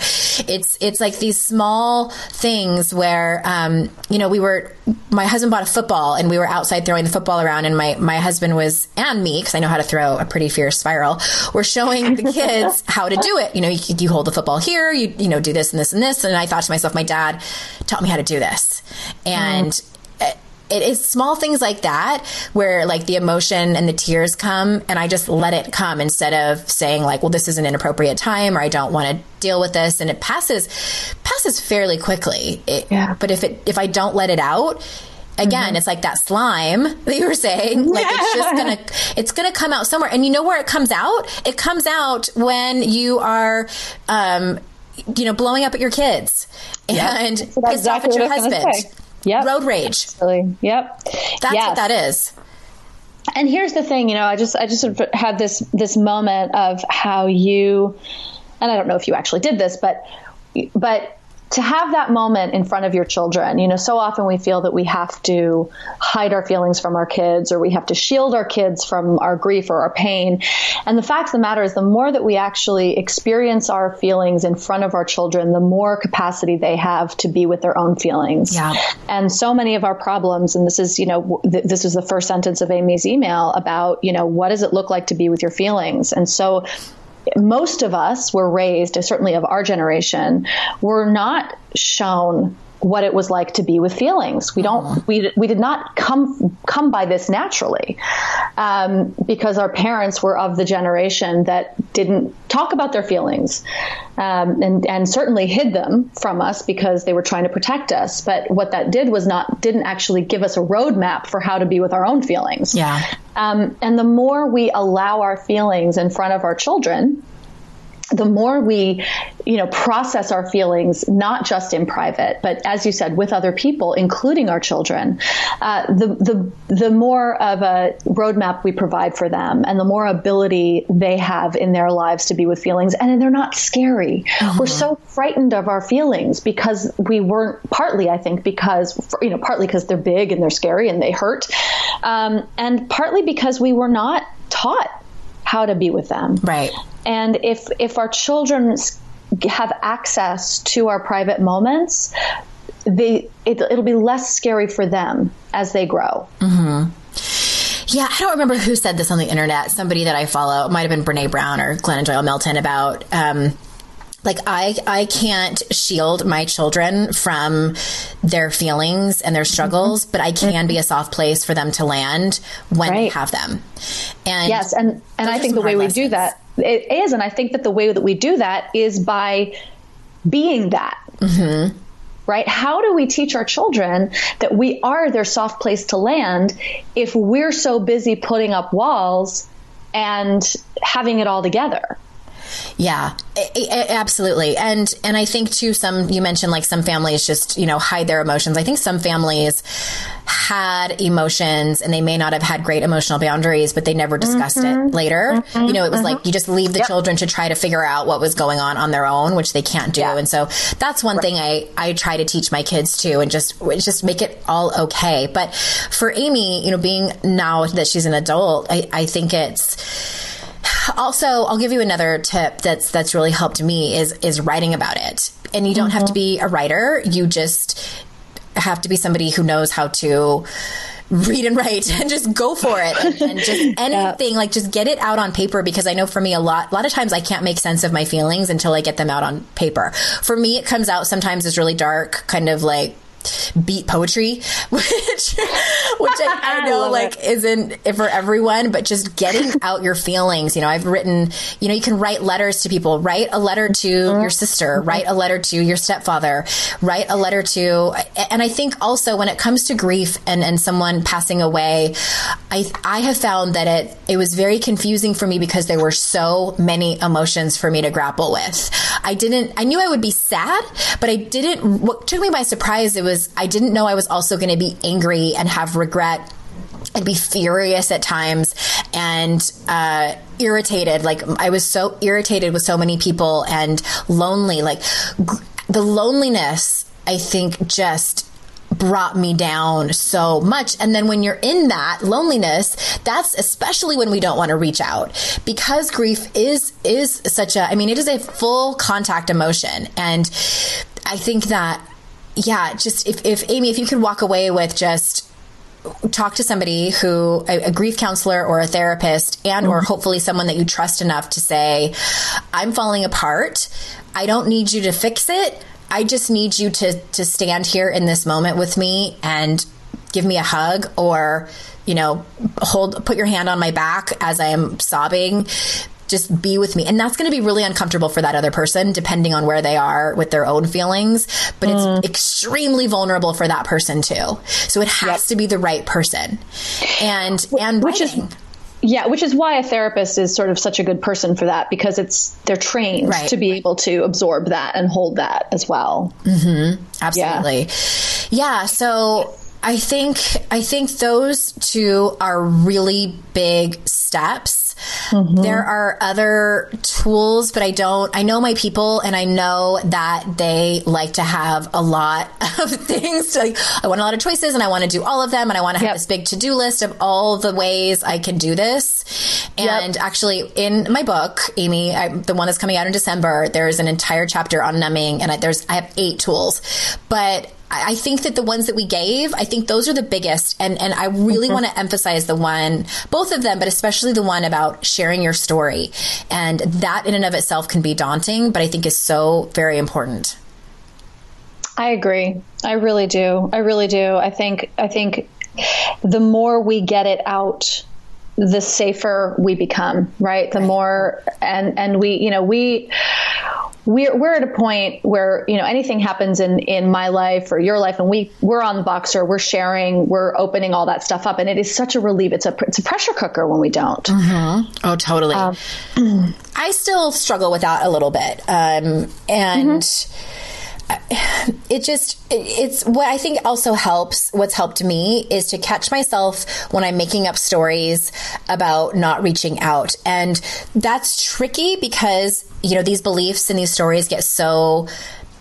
It's it's like these small things where um, you know, we were my husband bought a football and we were outside throwing the football around and my my husband was and me because I know how to throw a pretty fierce spiral. We're showing the kids how to do it. You know, you, you hold the football here, you you know, do this and this and this and I thought to myself my dad taught me how to do this. And mm it is small things like that where like the emotion and the tears come and I just let it come instead of saying like, well, this is an inappropriate time or I don't want to deal with this. And it passes, passes fairly quickly. It, yeah. But if it, if I don't let it out, again mm-hmm. it's like that slime that you were saying like it's just gonna it's gonna come out somewhere and you know where it comes out it comes out when you are um you know blowing up at your kids yep. and pissed exactly off at your husband Yep. Road rage. Absolutely. Yep. That's yes. what that is. And here's the thing, you know, I just I just had this this moment of how you and I don't know if you actually did this, but but to have that moment in front of your children. You know, so often we feel that we have to hide our feelings from our kids or we have to shield our kids from our grief or our pain. And the fact of the matter is, the more that we actually experience our feelings in front of our children, the more capacity they have to be with their own feelings. Yeah. And so many of our problems, and this is, you know, th- this is the first sentence of Amy's email about, you know, what does it look like to be with your feelings? And so most of us were raised, certainly of our generation, were not shown what it was like to be with feelings. We don't uh-huh. we we did not come come by this naturally, um, because our parents were of the generation that didn't talk about their feelings, um, and and certainly hid them from us because they were trying to protect us. But what that did was not didn't actually give us a roadmap for how to be with our own feelings. Yeah. Um, and the more we allow our feelings in front of our children, the more we, you know, process our feelings, not just in private, but as you said, with other people, including our children, uh, the, the, the more of a roadmap we provide for them and the more ability they have in their lives to be with feelings. And they're not scary. Mm-hmm. We're so frightened of our feelings because we weren't partly, I think, because, you know, partly because they're big and they're scary and they hurt. Um, and partly because we were not taught how to be with them. Right. And if if our children have access to our private moments, they it, will be less scary for them as they grow. Mm-hmm. Yeah, I don't remember who said this on the internet. Somebody that I follow, it might have been Brene Brown or Glennon Doyle Melton about. Um, like I I can't shield my children from their feelings and their struggles, mm-hmm. but I can be a soft place for them to land when right. they have them. And yes, and and I think the way we do that it is. And I think that the way that we do that is by being that. Mm-hmm. Right? How do we teach our children that we are their soft place to land if we're so busy putting up walls and having it all together? Yeah, absolutely. And and I think too some you mentioned like some families just, you know, hide their emotions. I think some families had emotions and they may not have had great emotional boundaries, but they never discussed mm-hmm. it later. Mm-hmm. You know, it was mm-hmm. like you just leave the yep. children to try to figure out what was going on on their own, which they can't do. Yeah. And so that's one right. thing I I try to teach my kids too and just just make it all okay. But for Amy, you know, being now that she's an adult, I I think it's also, I'll give you another tip that's that's really helped me is is writing about it. And you don't mm-hmm. have to be a writer. You just have to be somebody who knows how to read and write and just go for it and, and just anything yeah. like just get it out on paper because I know for me a lot a lot of times I can't make sense of my feelings until I get them out on paper. For me it comes out sometimes as really dark kind of like beat poetry, which which I, I know I like is isn't for everyone, but just getting out your feelings. You know, I've written, you know, you can write letters to people. Write a letter to mm-hmm. your sister. Mm-hmm. Write a letter to your stepfather. Write a letter to, and I think also when it comes to grief and and someone passing away, I I have found that it it was very confusing for me because there were so many emotions for me to grapple with. I didn't. I knew I would be sad, but I didn't. What took me by surprise it was was I didn't know I was also going to be angry and have regret and be furious at times and uh, irritated. Like I was so irritated with so many people and lonely. Like the loneliness, I think, just brought me down so much. And then when you're in that loneliness, that's especially when we don't want to reach out because grief is is such a I mean it is a full contact emotion and I think that yeah, just if, if Amy, if you could walk away with just talk to somebody who a, a, grief counselor or a therapist and or mm-hmm. hopefully someone that you trust enough to say i'm falling apart. I don't need you to fix it. I just need you to to stand here in this moment with me and give me a hug or you know hold put your hand on my back as i am sobbing just be with me. And that's going to be really uncomfortable for that other person, depending on where they are with their own feelings. But mm. it's extremely vulnerable for that person too. So it has yep. to be the right person. And, and which writing. is, yeah, which is why a therapist is sort of such a good person for that because it's they're trained right. to be able to absorb that and hold that as well. Mm-hmm. Absolutely. Yeah. yeah. So I think I think those two are really big steps Mm-hmm. There are other tools, but I don't. I know my people, and I know that they like to have a lot of things. Like, I want a lot of choices, and I want to do all of them, and I want to have yep. this big to do list of all the ways I can do this. And yep. actually, in my book, Amy, I, the one that's coming out in December, there's an entire chapter on numbing, and I, there's I have eight tools, but I think that the ones that we gave, I think those are the biggest. And, and I really mm-hmm. want to emphasize the one, both of them, but especially the one about sharing your story. And that in and of itself can be daunting, but I think is so very important. I agree. I really do. I really do. I think, I think the more we get it out, the safer we become, right? The more, and, and we, you know, we, we're we're at a point where you know anything happens in in my life or your life and we we're on the Voxer we're sharing we're opening all that stuff up. And it is such a relief. It's a it's a pressure cooker when we don't. Mm-hmm. oh totally. Um, i still struggle with that a little bit. Um, and mm-hmm it just it's what i think also helps what's helped me is to catch myself when i'm making up stories about not reaching out. And that's tricky because you know these beliefs and these stories get so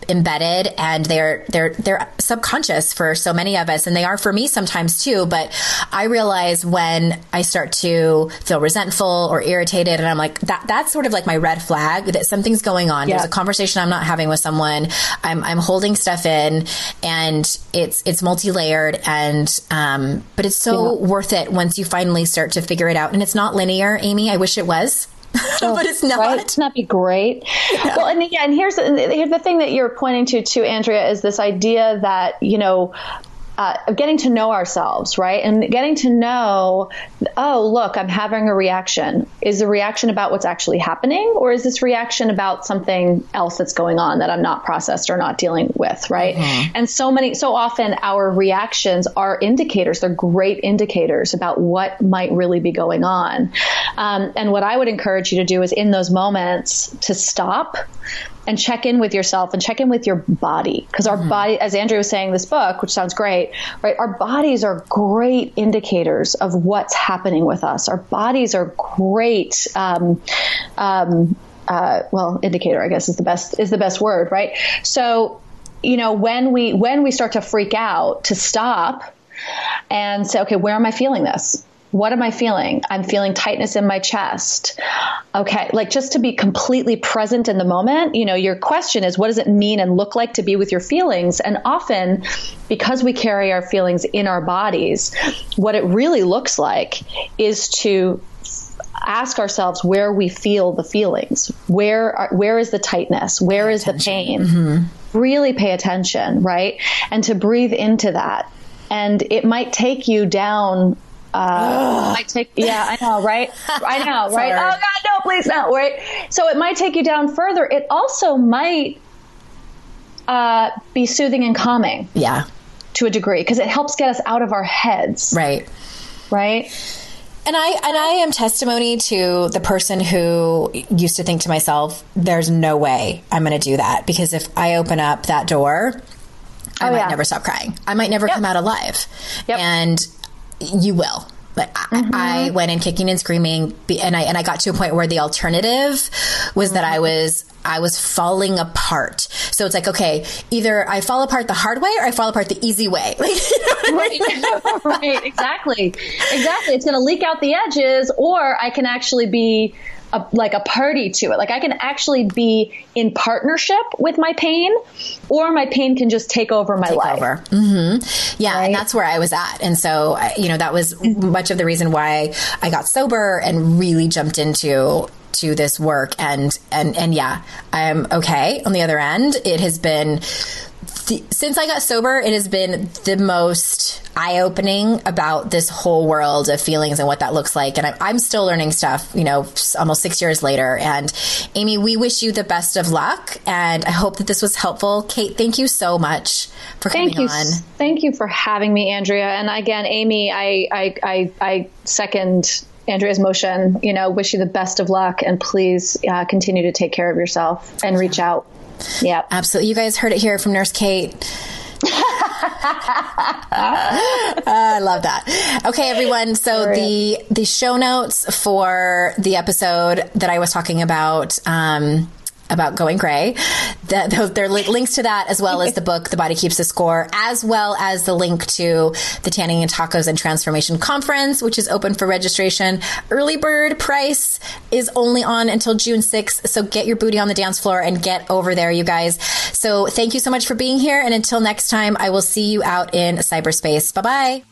embedded and they're they're they're subconscious for so many of us and they are for me sometimes too but i realize when i start to feel resentful or irritated and i'm like that that's sort of like my red flag that something's going on. Yeah. there's a conversation i'm not having with someone. I'm i'm holding stuff in and it's it's multi-layered and um but it's so yeah. worth it once you finally start to figure it out. And it's not linear amy. I wish it was oh, but it's not. Right? Wouldn't that be great? Yeah. Well, and yeah, and here's the, here's the thing that you're pointing to, too, Andrea, is this idea that you know uh, getting to know ourselves, right? And getting to know, oh, look, I'm having a reaction. Is the reaction about what's actually happening, or is this reaction about something else that's going on that I'm not processed or not dealing with, right? Mm-hmm. And so many, so often our reactions are indicators. They're great indicators about what might really be going on. Um, and what I would encourage you to do is in those moments to stop and check in with yourself and check in with your body because our mm-hmm. body as andrea was saying this book which sounds great right? Our bodies are great indicators of what's happening with us. Our bodies are great um, um, uh, well indicator i guess is the best is the best word right? So you know when we when we start to freak out to stop and say okay where am i feeling this what am I feeling? I'm feeling tightness in my chest. Okay, like just to be completely present in the moment, you know, your question is what does it mean and look like to be with your feelings? And often, because we carry our feelings in our bodies, what it really looks like is to ask ourselves where we feel the feelings. Where are, where is the tightness? Where pay is attention. the pain? Mm-hmm. Really pay attention, right? And to breathe into that. And it might take you down uh, might take, yeah, I know, right? I know, right? oh God, no, please no, right? So it might take you down further. It also might uh, be soothing and calming. Yeah. To a degree, because it helps get us out of our heads. Right. Right. And I and I am testimony to the person who used to think to myself, "There's no way I'm going to do that," because if I open up that door, I oh, might yeah. never stop crying. I might never yep. come out alive. Yep. And you will. But mm-hmm. I, I, went in kicking and screaming, and I and I got to a point where the alternative was mm-hmm. that I was I was falling apart. So it's like, okay, either I fall apart the hard way or I fall apart the easy way. right, right, exactly, exactly. It's going to leak out the edges, or I can actually be a, like a party to it. Like I can actually be in partnership with my pain, or my pain can just take over my take life. Over. Mm-hmm. Yeah, right? and that's where I was at. And so, you know, that was mm-hmm. much of the reason why I got sober and really jumped into to this work and and and yeah i am okay on the other end it has been the, since I got sober, it has been the most eye opening about this whole world of feelings and what that looks like. And I'm, I'm, still learning stuff, you know, almost six years later. And Amy, we wish you the best of luck. And I hope that this was helpful. Kate, thank you so much for thank coming you, on. Thank you for having me, Andrea. And again, Amy, I, I, I, I second Andrea's motion. You know, wish you the best of luck and please uh, continue to take care of yourself and reach out. Yeah. Absolutely. You guys heard it here from Nurse Kate. I love that. Okay, everyone. So the the show notes for the episode that I was talking about. Um, about going gray. The, the, there are links to that as well as the book, The Body Keeps the Score, as well as the link to the Tanning and Tacos and Transformation Conference, which is open for registration. Early bird price is only on until June 6th. So get your booty on the dance floor and get over there, you guys. So thank you so much for being here. And until next time, I will see you out in cyberspace. Bye bye.